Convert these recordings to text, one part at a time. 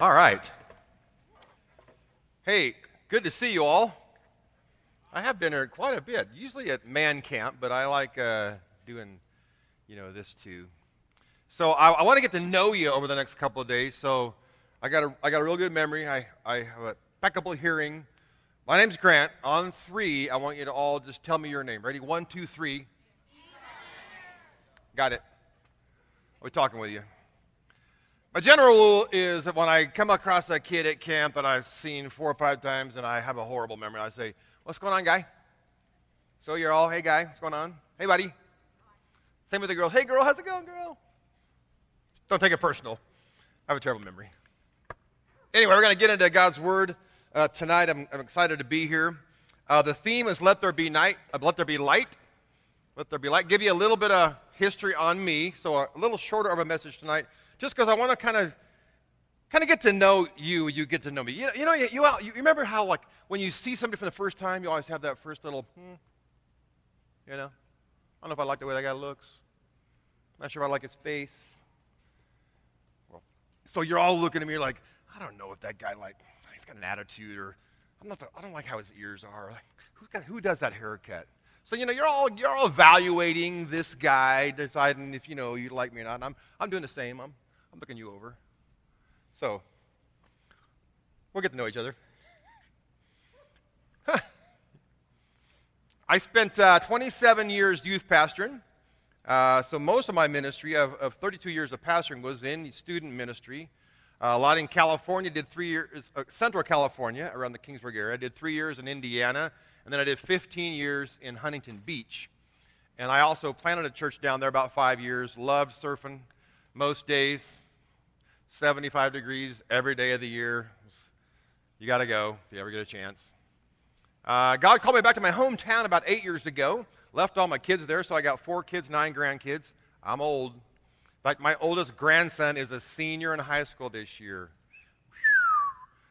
All right. Hey, good to see you all. I have been here quite a bit, usually at man camp, but I like uh, doing, you know, this too. So I, I want to get to know you over the next couple of days. So I got a, I got a real good memory. I, I have a impeccable hearing. My name's Grant. On three, I want you to all just tell me your name. Ready? One, two, three. Got it. We're talking with you. My general rule is that when I come across a kid at camp that I've seen four or five times and I have a horrible memory, I say, What's going on, guy? So you're all, Hey, guy, what's going on? Hey, buddy. Same with the girls. Hey, girl, how's it going, girl? Don't take it personal. I have a terrible memory. Anyway, we're going to get into God's Word uh, tonight. I'm, I'm, excited to be here. Uh, the theme is Let There Be Night, uh, Let There Be Light. Let There Be Light. Give you a little bit of history on me, so a little shorter of a message tonight just because I want to kind of kind of get to know you, you get to know me. You, you know, you, you, you, remember how, like, when you see somebody for the first time, you always have that first little, hmm, you know? I don't know if I like the way that guy looks. I'm not sure if I like his face. Well, so you're all looking at me like, I don't know if that guy, like, he's got an attitude, or I'm not the, I don't like how his ears are. Like, who, got, who does that haircut? So, you know, you're all, you're all evaluating this guy, deciding if, you know, you like me or not. And I'm, I'm doing the same. I'm, I'm looking you over. So, we'll get to know each other. I spent uh, 27 years youth pastoring. Uh, so, most of my ministry of, of, 32 years of pastoring was in student ministry. Uh, a lot in California, did three years, uh, Central California, around the Kingsburg area. I did three years in Indiana, and then I did 15 years in Huntington Beach. And I also planted a church down there about five years, loved surfing most days, 75 degrees every day of the year. You got to go if you ever get a chance. Uh, God called me back to my hometown about eight years ago. Left all my kids there, so I got four kids, nine grandkids. I'm old. Fact, my oldest grandson is a senior in high school this year.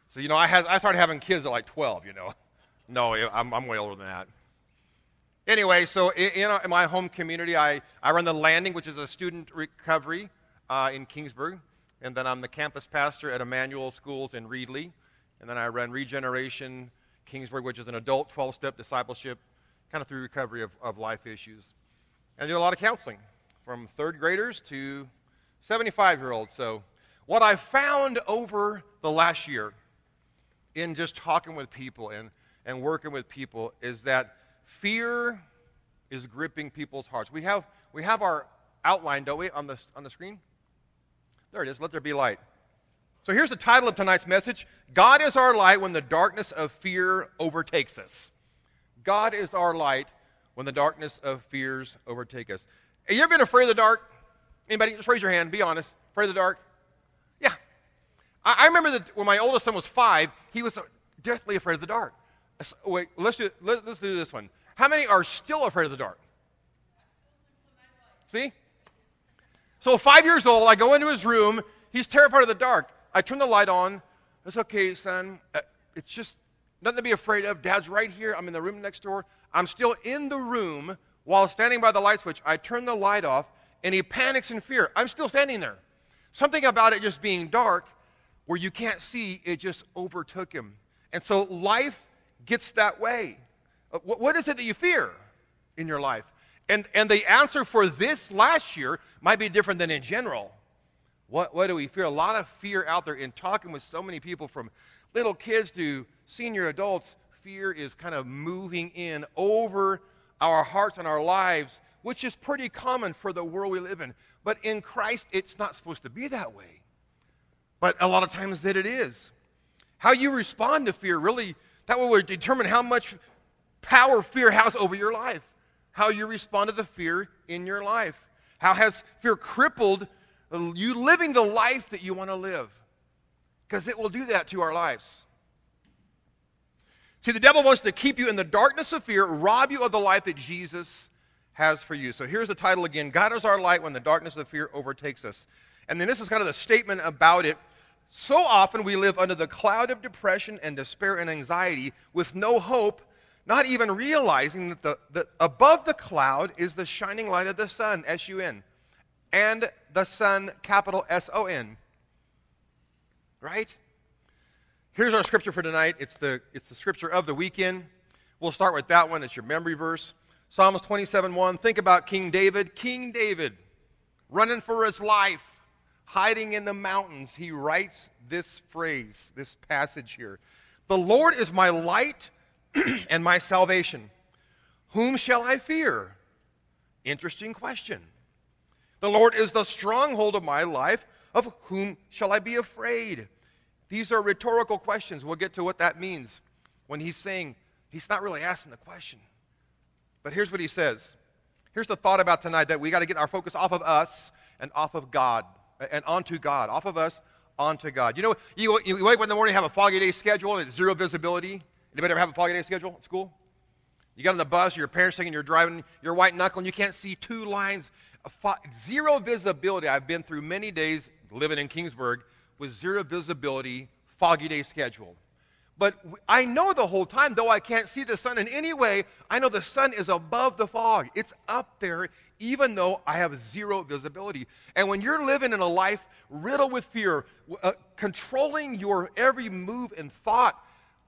So, you know, I, has, I started having kids at like 12, you know. No, I'm, I'm way older than that. Anyway, so in, in, my home community, I, I run the Landing, which is a student recovery uh, in Kingsburg. And then I'm the campus pastor at Immanuel Schools in Reedley. And then I run Regeneration Kingsburg, which is an adult 12 step discipleship, kind of through recovery of, of life issues. And I do a lot of counseling from third graders to 75 year olds. So, what I found over the last year in just talking with people and, and working with people is that fear is gripping people's hearts. We have, we have our outline, don't we, on the, on the screen? There it is. Let there be light. So here's the title of tonight's message God is our light when the darkness of fear overtakes us. God is our light when the darkness of fears overtake us. Have you ever been afraid of the dark? Anybody? Just raise your hand. Be honest. Afraid of the dark? Yeah. I, I remember that when my oldest son was five, he was deathly afraid of the dark. Wait, let's do, let, let's do this one. How many are still afraid of the dark? See? So, five years old, I go into his room. He's terrified of the dark. I turn the light on. It's okay, son. Uh, it's just nothing to be afraid of. Dad's right here. I'm in the room next door. I'm still in the room while standing by the light switch. I turn the light off, and he panics in fear. I'm still standing there. Something about it just being dark where you can't see, it just overtook him. And so life gets that way. Uh, what is it that you fear in your life? And, and the answer for this last year might be different than in general. What, what do we fear? A lot of fear out there in talking with so many people from little kids to senior adults. Fear is kind of moving in over our hearts and our lives, which is pretty common for the world we live in. But in Christ, it's not supposed to be that way. But a lot of times that it is. How you respond to fear really, that will determine how much power fear has over your life how you respond to the fear in your life. How has fear crippled you living the life that you want to live? Because it will do that to our lives. See, the devil wants to keep you in the darkness of fear, rob you of the life that Jesus has for you. So here's the title again God is our light when the darkness of fear overtakes us. And then this is kind of the statement about it. So often we live under the cloud of depression and despair and anxiety with no hope not even realizing that the, the, above the cloud is the shining light of the sun, S U N, and the sun, capital S O N. right? Here's our scripture for tonight. It's the, it's the scripture of the weekend. We'll start with that one. It's your memory verse. Psalms 27 1. Think about King David. King David, running for his life, hiding in the mountains. He writes this phrase, this passage here The Lord is my light and my salvation. Whom shall I fear? Interesting question. The Lord is the stronghold of my life. Of whom shall I be afraid? These are rhetorical questions. We'll get to what that means when he's saying, he's not really asking the question. But here's what he says. Here's the thought about tonight that we got to get our focus off of us and off of God and onto God. Off of us, onto God. You know, you, you wake up in the morning, have a foggy day schedule, and it's zero visibility. Anybody ever have a foggy day schedule at school? You got on the bus, your parents thinking you're driving, you're white knuckling, you can't see two lines. Zero visibility. I've been through many days living in Kingsburg with zero visibility, foggy day schedule. But I know the whole time, though I can't see the sun in any way, I know the sun is above the fog. It's up there, even though I have zero visibility. And when you're living in a life riddled with fear, uh, controlling your every move and thought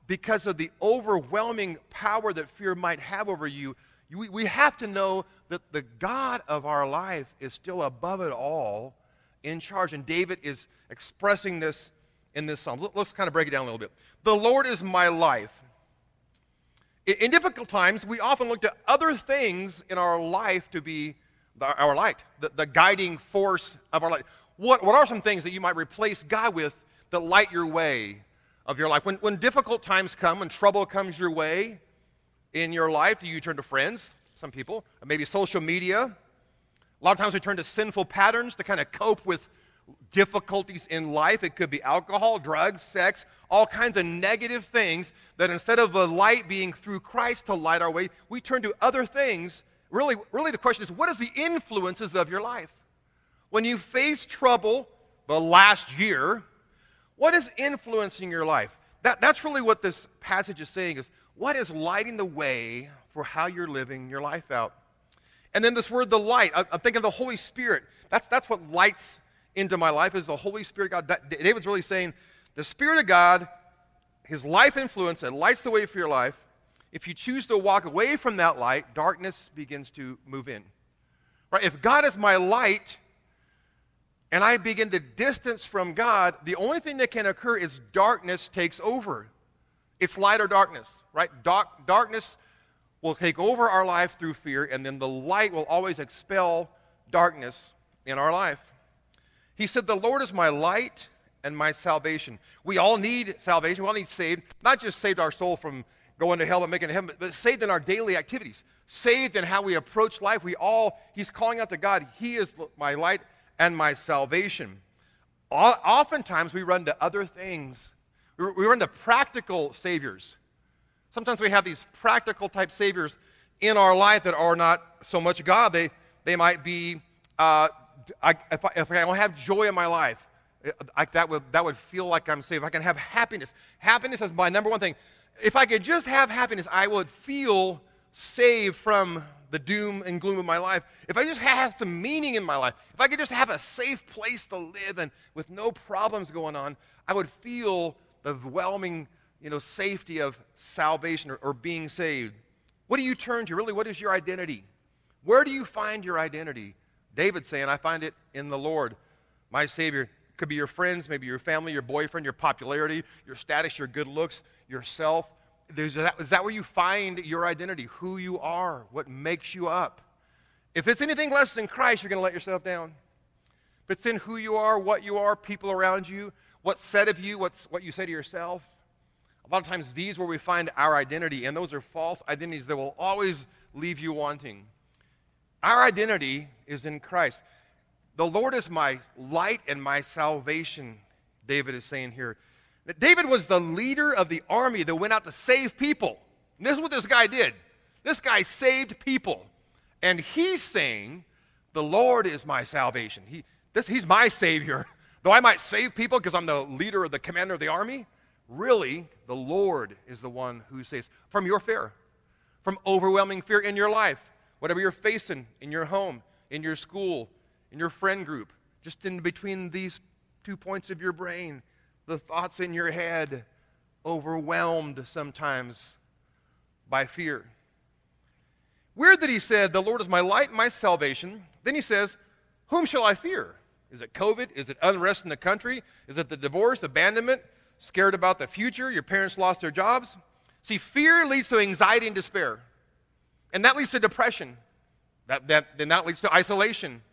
because of the overwhelming power that fear might have over you, you we have to know that the God of our life is still above it all in charge. And David is expressing this in this psalm. Let's kind of break it down a little bit. The Lord is my life. In difficult times, we often look to other things in our life to be our light, the, the guiding force of our life. What, what are some things that you might replace God with that light your way of your life? When, when difficult times come, when trouble comes your way in your life, do you turn to friends? Some people, maybe social media. A lot of times we turn to sinful patterns to kind of cope with difficulties in life. It could be alcohol, drugs, sex, all kinds of negative things that instead of the light being through Christ to light our way, we turn to other things. Really, really the question is what is the influences of your life? When you face trouble the last year, what is influencing your life? That, that's really what this passage is saying is what is lighting the way for how you're living your life out? And then this word, the light, I, I'm thinking of the Holy Spirit. That's, that's what lights into my life is the Holy Spirit God. That, David's really saying the Spirit of God, his life influence that lights the way for your life. If you choose to walk away from that light, darkness begins to move in. Right? If God is my light and I begin to distance from God, the only thing that can occur is darkness takes over. It's light or darkness, right? Dark, darkness will take over our life through fear, and then the light will always expel darkness in our life. He said, The Lord is my light and my salvation. We all need salvation. We all need saved. Not just saved our soul from going to hell and making heaven, but saved in our daily activities. Saved in how we approach life. We all, He's calling out to God, He is my light and my salvation. Oftentimes we run to other things. We run to practical saviors. Sometimes we have these practical type saviors in our life that are not so much God. They, they might be uh, I, if, I, if I don't have joy in my life, I, that, would, that would feel like I'm saved. If I can have happiness. Happiness is my number one thing. If I could just have happiness, I would feel saved from the doom and gloom of my life. If I just have some meaning in my life, if I could just have a safe place to live and with no problems going on, I would feel the overwhelming you know, safety of salvation or, or being saved. What do you turn to? Really, what is your identity? Where do you find your identity? David saying, I find it in the Lord, my Savior. Could be your friends, maybe your family, your boyfriend, your popularity, your status, your good looks, yourself. That, is that where you find your identity? Who you are, what makes you up? If it's anything less than Christ, you're going to let yourself down. If it's in who you are, what you are, people around you, what's said of you, what's, what you say to yourself, a lot of times these where we find our identity, and those are false identities that will always leave you wanting. Our identity is in Christ. The Lord is my light and my salvation, David is saying here. David was the leader of the army that went out to save people. And this is what this guy did. This guy saved people. And he's saying, The Lord is my salvation. He, this, he's my Savior. Though I might save people because I'm the leader or the commander of the army, really, the Lord is the one who saves from your fear, from overwhelming fear in your life whatever you're facing in your home, in your school, in your friend group, just in between these two points of your brain, the thoughts in your head, overwhelmed sometimes by fear. Weird that he said, The Lord is my light and my salvation. Then he says, Whom shall I fear? Is it COVID? Is it unrest in the country? Is it the divorce, abandonment, scared about the future? Your parents lost their jobs? See, fear leads to anxiety and despair. And that leads to depression. That, that, then that leads to isolation.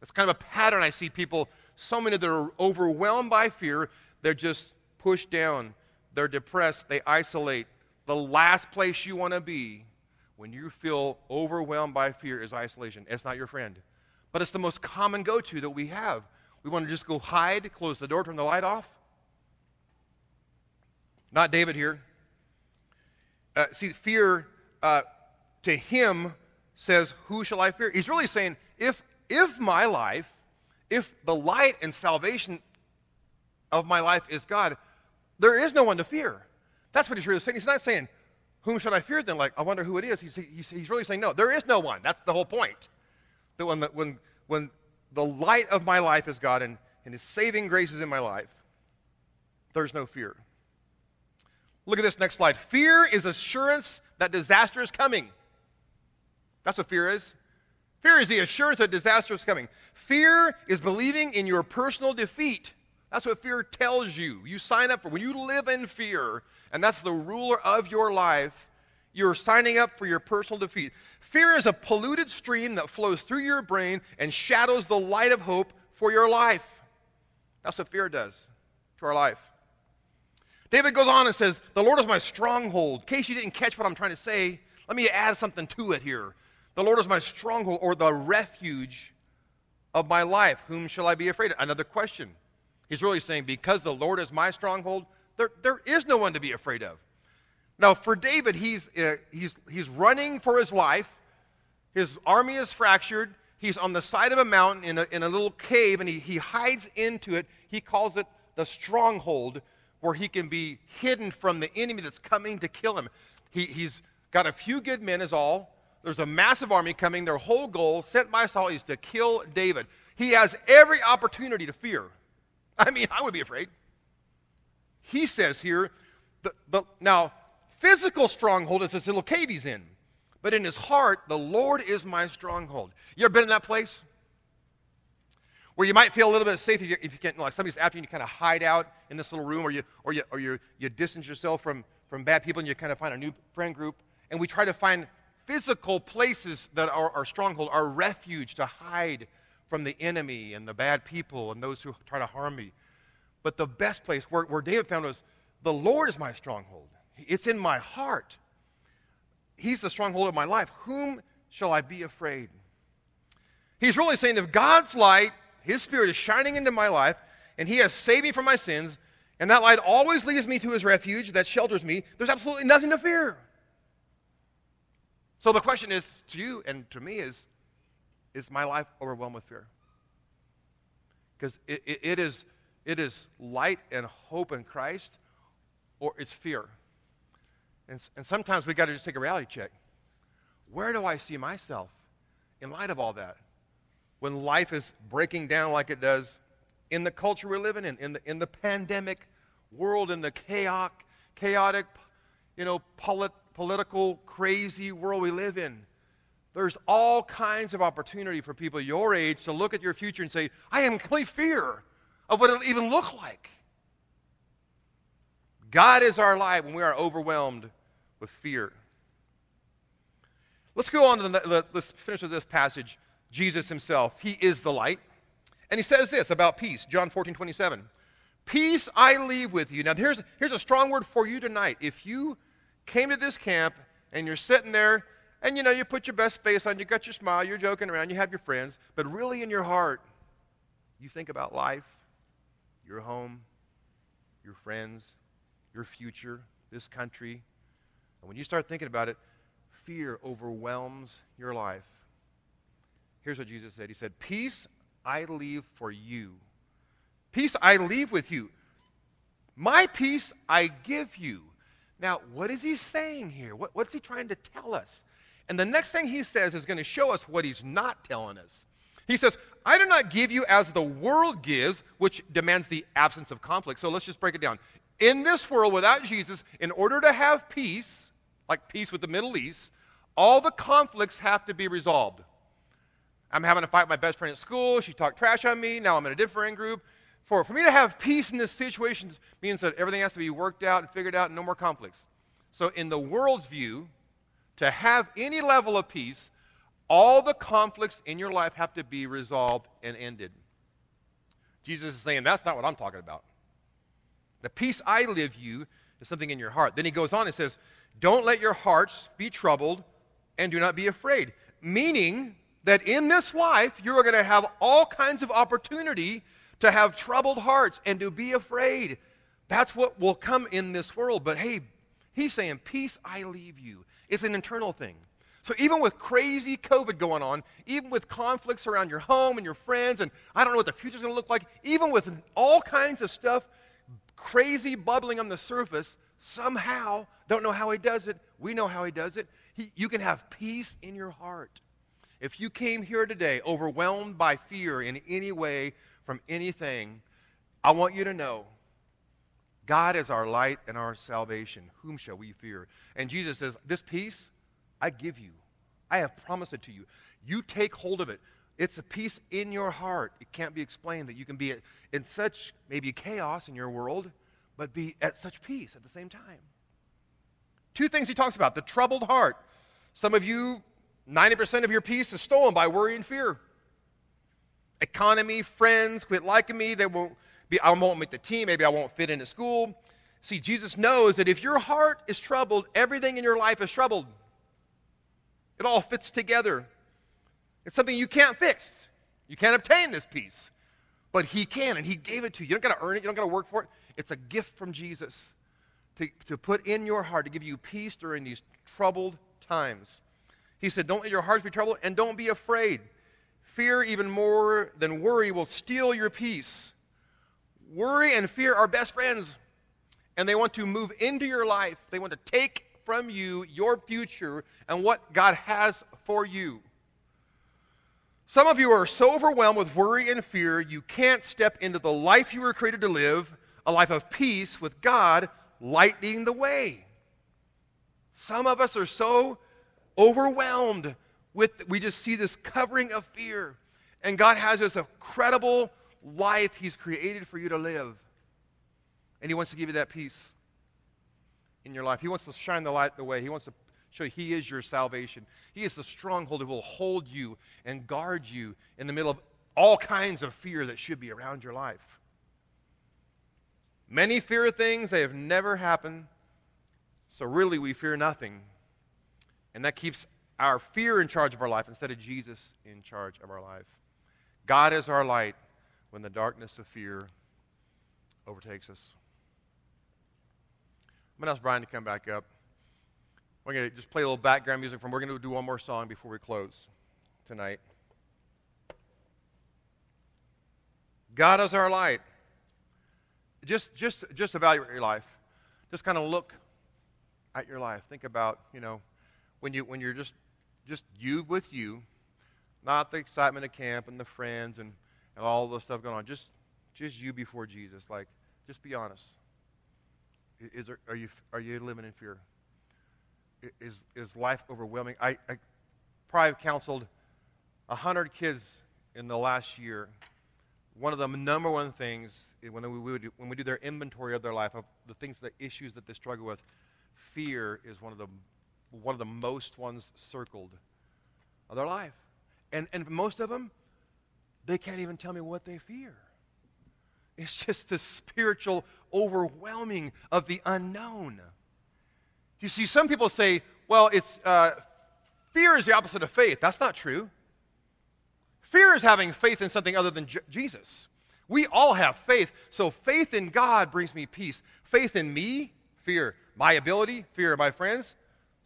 That's kind of a pattern I see people, so many that are overwhelmed by fear, they're just pushed down. They're depressed. They isolate. The last place you want to be when you feel overwhelmed by fear is isolation. It's not your friend. But it's the most common go to that we have. We want to just go hide, close the door, turn the light off. Not David here. Uh, see, fear uh, to him says, Who shall I fear? He's really saying, if, if my life, if the light and salvation of my life is God, there is no one to fear. That's what he's really saying. He's not saying, Whom should I fear then? Like, I wonder who it is. He's, he's, he's really saying, No, there is no one. That's the whole point. That when the, when, when the light of my life is God and, and his saving grace is in my life, there's no fear. Look at this next slide. Fear is assurance that disaster is coming. That's what fear is. Fear is the assurance that disaster is coming. Fear is believing in your personal defeat. That's what fear tells you. You sign up for when you live in fear, and that's the ruler of your life, you're signing up for your personal defeat. Fear is a polluted stream that flows through your brain and shadows the light of hope for your life. That's what fear does to our life. David goes on and says, The Lord is my stronghold. In case you didn't catch what I'm trying to say, let me add something to it here. The Lord is my stronghold or the refuge of my life. Whom shall I be afraid of? Another question. He's really saying, Because the Lord is my stronghold, there, there is no one to be afraid of. Now, for David, he's, uh, he's, he's running for his life. His army is fractured. He's on the side of a mountain in a, in a little cave, and he, he hides into it. He calls it the stronghold where he can be hidden from the enemy that's coming to kill him. He, he's got a few good men, is all. There's a massive army coming. Their whole goal, sent by Saul, is to kill David. He has every opportunity to fear. I mean, I would be afraid. He says here, the, the, now, physical stronghold is this little cave he's in. But in his heart, the Lord is my stronghold. You ever been in that place? where you might feel a little bit safe if you, if you can't, like somebody's after you, and you kind of hide out in this little room, or you, or you, or you, you distance yourself from, from bad people and you kind of find a new friend group. And we try to find physical places that are our stronghold, our refuge to hide from the enemy and the bad people and those who try to harm me. But the best place where, where David found was the Lord is my stronghold. It's in my heart. He's the stronghold of my life. Whom shall I be afraid? He's really saying if God's light his Spirit is shining into my life, and He has saved me from my sins, and that light always leads me to His refuge that shelters me. There's absolutely nothing to fear. So the question is to you and to me is Is my life overwhelmed with fear? Because it, it, it, is, it is light and hope in Christ, or it's fear. And, and sometimes we got to just take a reality check. Where do I see myself in light of all that? when life is breaking down like it does in the culture we're living in, in the, in the pandemic world, in the chaotic, chaotic you know, polit, political, crazy world we live in. There's all kinds of opportunity for people your age to look at your future and say, I am in complete fear of what it'll even look like. God is our light when we are overwhelmed with fear. Let's go on to the, let's finish with this passage. Jesus himself. He is the light. And he says this about peace, John 14, 27. Peace I leave with you. Now, here's, here's a strong word for you tonight. If you came to this camp and you're sitting there and you know, you put your best face on, you got your smile, you're joking around, you have your friends, but really in your heart, you think about life, your home, your friends, your future, this country. And when you start thinking about it, fear overwhelms your life. Here's what Jesus said He said, Peace I leave for you. Peace I leave with you. My peace I give you. Now, what is he saying here? What, what's he trying to tell us? And the next thing he says is going to show us what he's not telling us. He says, I do not give you as the world gives, which demands the absence of conflict. So let's just break it down. In this world, without Jesus, in order to have peace, like peace with the Middle East, all the conflicts have to be resolved. I'm having a fight with my best friend at school. She talked trash on me. Now I'm in a different group. For, for me to have peace in this situation means that everything has to be worked out and figured out and no more conflicts. So, in the world's view, to have any level of peace, all the conflicts in your life have to be resolved and ended. Jesus is saying, that's not what I'm talking about. The peace I live you is something in your heart. Then he goes on and says, Don't let your hearts be troubled and do not be afraid. Meaning that in this life, you are going to have all kinds of opportunity to have troubled hearts and to be afraid. That's what will come in this world. But hey, he's saying, Peace I leave you. It's an internal thing. So even with crazy COVID going on, even with conflicts around your home and your friends, and I don't know what the future's going to look like, even with all kinds of stuff crazy bubbling on the surface, somehow, don't know how he does it, we know how he does it, he, you can have peace in your heart. If you came here today overwhelmed by fear in any way from anything, I want you to know God is our light and our salvation. Whom shall we fear? And Jesus says, This peace, I give you. I have promised it to you. You take hold of it. It's a peace in your heart. It can't be explained that you can be in such maybe chaos in your world, but be at such peace at the same time. Two things he talks about the troubled heart. Some of you, 90% of your peace is stolen by worry and fear. Economy, friends quit liking me. They won't be, I won't make the team. Maybe I won't fit into school. See, Jesus knows that if your heart is troubled, everything in your life is troubled. It all fits together. It's something you can't fix. You can't obtain this peace. But He can, and He gave it to you. You don't got to earn it, you don't got to work for it. It's a gift from Jesus to, to put in your heart to give you peace during these troubled times. He said, Don't let your hearts be troubled, and don't be afraid. Fear, even more than worry, will steal your peace. Worry and fear are best friends, and they want to move into your life. They want to take from you your future and what God has for you. Some of you are so overwhelmed with worry and fear, you can't step into the life you were created to live, a life of peace with God lighting the way. Some of us are so overwhelmed with, we just see this covering of fear. And God has this incredible life He's created for you to live. And He wants to give you that peace in your life. He wants to shine the light the way. He wants to show you He is your salvation. He is the stronghold who will hold you and guard you in the middle of all kinds of fear that should be around your life. Many fear things they have never happened, so really we fear nothing. And that keeps our fear in charge of our life instead of Jesus in charge of our life. God is our light when the darkness of fear overtakes us. I'm going to ask Brian to come back up. We're going to just play a little background music from. We're going to do one more song before we close tonight. God is our light. Just, just, just evaluate your life. Just kind of look at your life. Think about, you know, when you when you're just just you with you, not the excitement of camp and the friends and, and all the stuff going on. Just just you before Jesus. Like, just be honest. Is there, are, you, are you living in fear? Is, is life overwhelming? I, I probably have counseled 100 kids in the last year. One of the number one things when we, would, when we do their inventory of their life, of the things, the issues that they struggle with, fear is one of the, one of the most ones circled of their life. And, and most of them, they can't even tell me what they fear. It's just the spiritual overwhelming of the unknown. You see, some people say, well, it's uh, fear is the opposite of faith. That's not true. Fear is having faith in something other than J- Jesus. We all have faith. So faith in God brings me peace. Faith in me, fear. My ability, fear my friends.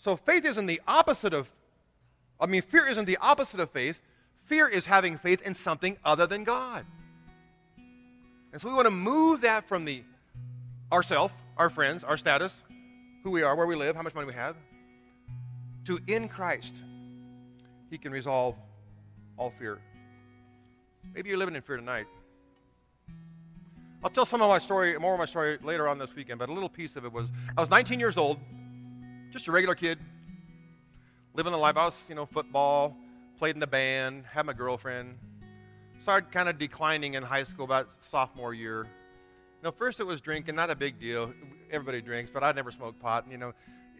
So faith isn't the opposite of, I mean, fear isn't the opposite of faith. Fear is having faith in something other than God. And so we want to move that from the ourself, our friends, our status, who we are, where we live, how much money we have, to in Christ. He can resolve all fear. Maybe you're living in fear tonight. I'll tell some of my story, more of my story later on this weekend, but a little piece of it was I was 19 years old, just a regular kid, living the life. I was, you know, football, played in the band, had my girlfriend. Started kind of declining in high school about sophomore year. You know, first it was drinking, not a big deal. Everybody drinks, but I never smoked pot. You know,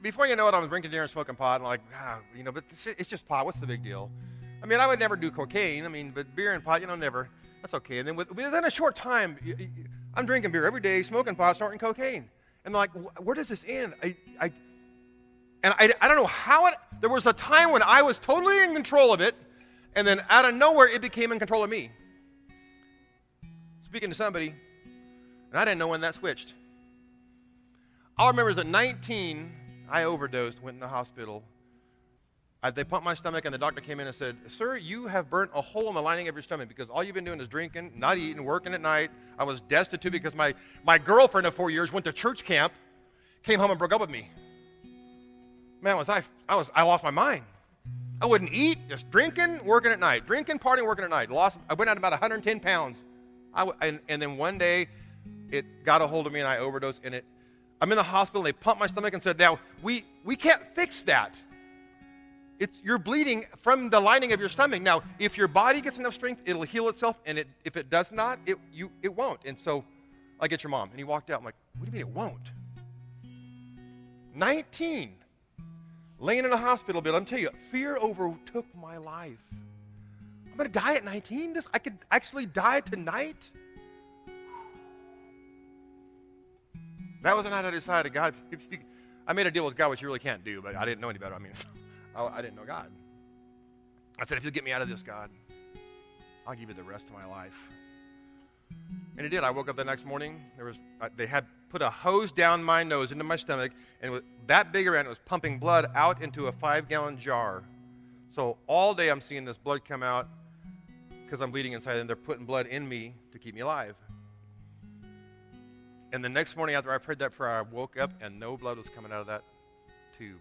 before you know it, I was drinking beer and smoking pot, and like, ah, you know, but it's just pot. What's the big deal? I mean, I would never do cocaine. I mean, but beer and pot, you know, never. That's okay. And then with, within a short time, I'm drinking beer every day, smoking pot, snorting cocaine. And like, where does this end? I, I, and I, I don't know how it, there was a time when I was totally in control of it, and then out of nowhere, it became in control of me. Speaking to somebody, and I didn't know when that switched. All I remember is at 19, I overdosed, went in the hospital, I, they pumped my stomach, and the doctor came in and said, Sir, you have burnt a hole in the lining of your stomach because all you've been doing is drinking, not eating, working at night. I was destitute because my, my girlfriend of four years went to church camp, came home and broke up with me. Man, was I, I, was, I lost my mind. I wouldn't eat, just drinking, working at night. Drinking, partying, working at night. Lost, I went out about 110 pounds. I, and, and then one day, it got a hold of me and I overdosed, and it, I'm in the hospital, and they pumped my stomach and said, Now, we, we can't fix that. It's, you're bleeding from the lining of your stomach. Now, if your body gets enough strength, it'll heal itself, and it, if it does not, it, you, it won't. And so I get your mom. And he walked out. I'm like, what do you mean it won't? 19, laying in a hospital bed. I'm telling you, fear overtook my life. I'm going to die at 19? This, I could actually die tonight? That was the night I decided, God, I made a deal with God, which you really can't do, but I didn't know any better. I mean, I, I didn't know God. I said, if you'll get me out of this, God, I'll give you the rest of my life. And it did. I woke up the next morning. There was uh, they had put a hose down my nose into my stomach, and was that big around it was pumping blood out into a five-gallon jar. So all day I'm seeing this blood come out because I'm bleeding inside, and they're putting blood in me to keep me alive. And the next morning after I prayed that prayer, I woke up and no blood was coming out of that tube.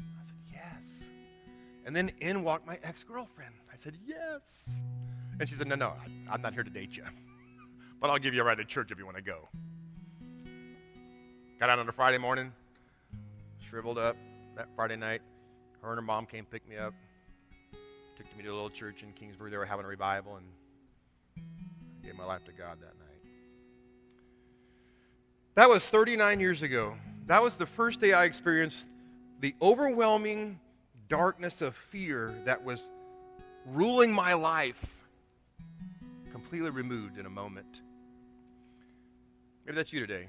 I said, Yes. And then in walked my ex girlfriend. I said, Yes. And she said, No, no, I, am not here to date you. But I'll give you a ride to church if you want to go. Got out on a Friday morning, shriveled up that Friday night. Her and her mom came pick me up, took me to a little church in Kingsburg. They were having a revival and gave my life to God that night. That was 39 years ago. That was the first day I experienced the overwhelming darkness of fear that was ruling my life completely removed in a moment. Maybe that's you today.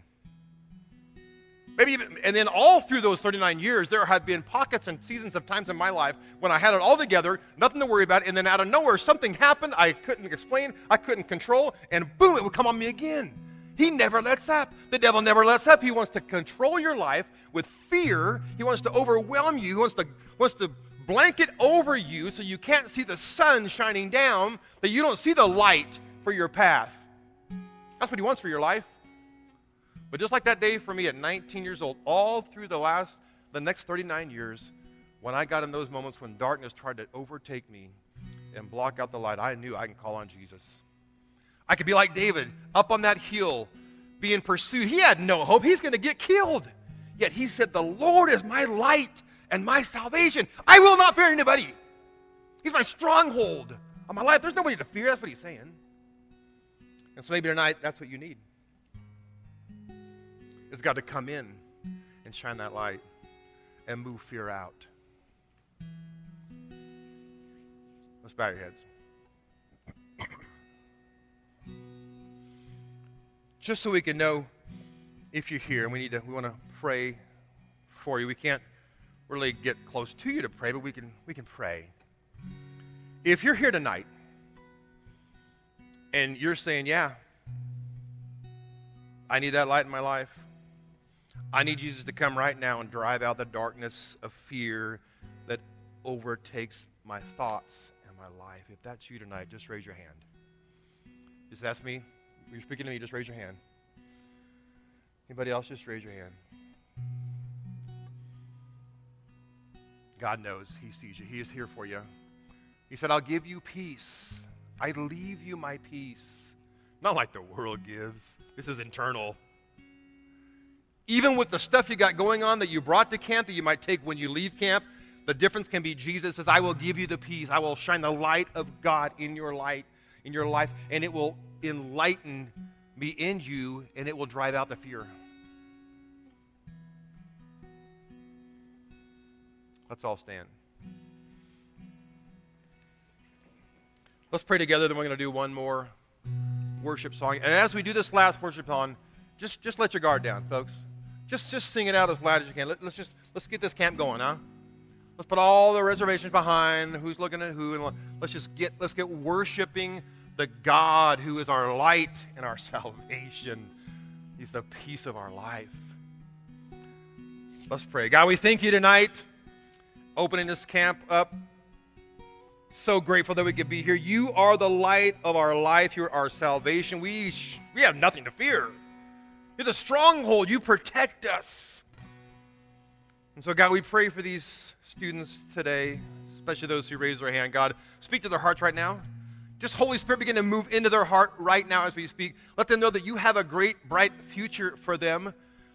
Maybe, even, and then all through those 39 years, there have been pockets and seasons of times in my life when I had it all together, nothing to worry about, and then out of nowhere, something happened I couldn't explain, I couldn't control, and boom, it would come on me again. He never lets up. The devil never lets up. He wants to control your life with fear. He wants to overwhelm you. He wants to, wants to blanket over you so you can't see the sun shining down, that you don't see the light for your path. That's what he wants for your life. But just like that day for me at 19 years old, all through the last, the next 39 years, when I got in those moments when darkness tried to overtake me and block out the light, I knew I can call on Jesus. I could be like David, up on that hill, being pursued. He had no hope. He's going to get killed. Yet he said, The Lord is my light and my salvation. I will not fear anybody. He's my stronghold on my life. There's nobody to fear. That's what he's saying. And so maybe tonight, that's what you need. Is God to come in and shine that light and move fear out. Let's bow your heads. just so we can know if you're here and we need to we want to pray for you we can't really get close to you to pray but we can we can pray if you're here tonight and you're saying yeah i need that light in my life i need jesus to come right now and drive out the darkness of fear that overtakes my thoughts and my life if that's you tonight just raise your hand just ask me you're speaking to me, just raise your hand. Anybody else, just raise your hand. God knows. He sees you. He is here for you. He said, I'll give you peace. I leave you my peace. Not like the world gives. This is internal. Even with the stuff you got going on that you brought to camp that you might take when you leave camp, the difference can be Jesus says, I will give you the peace. I will shine the light of God in your light, in your life, and it will enlighten me in you, and it will drive out the fear. Let's all stand. Let's pray together, then we're going to do one more worship song. And as we do this last worship song, just, just let your guard down, folks. Just, just sing it out as loud as you can. Let, us just let's get this camp going, huh? Let's put all the reservations behind who's looking at who, and let's just get let's get worshiping the God who is our light and our salvation. He's the peace of our life. Let's pray. God, we thank you tonight, opening this camp up so grateful that we could be here. You are the light of our life. You're our salvation. We, sh- we have nothing to fear. You're the stronghold. You protect us. And so, God, we pray for these students today, especially those who raise their hand. God, speak to their hearts right now. Just Holy Spirit begin to move into their heart right now as we speak. Let them know that you have a great, bright future for them,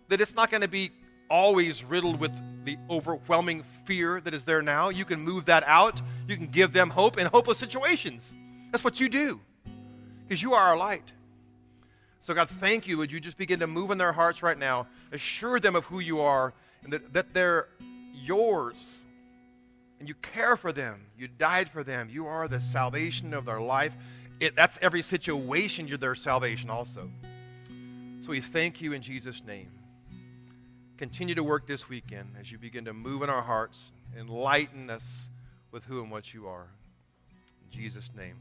that it's not going to be always riddled with the overwhelming fear that is there now. You can move that out. You can give them hope in hopeless situations. That's what you do because you are our light. So, God, thank you. Would you just begin to move in their hearts right now? Assure them of who you are and that, that they're yours. And you care for them. You died for them. You are the salvation of their life. It, that's every situation, you're their salvation also. So we thank you in Jesus' name continue to work this weekend as you begin to move in our hearts, enlighten us with who and what you are. In Jesus' name.